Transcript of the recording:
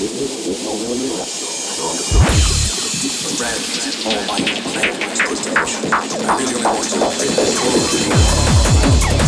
All my I really want to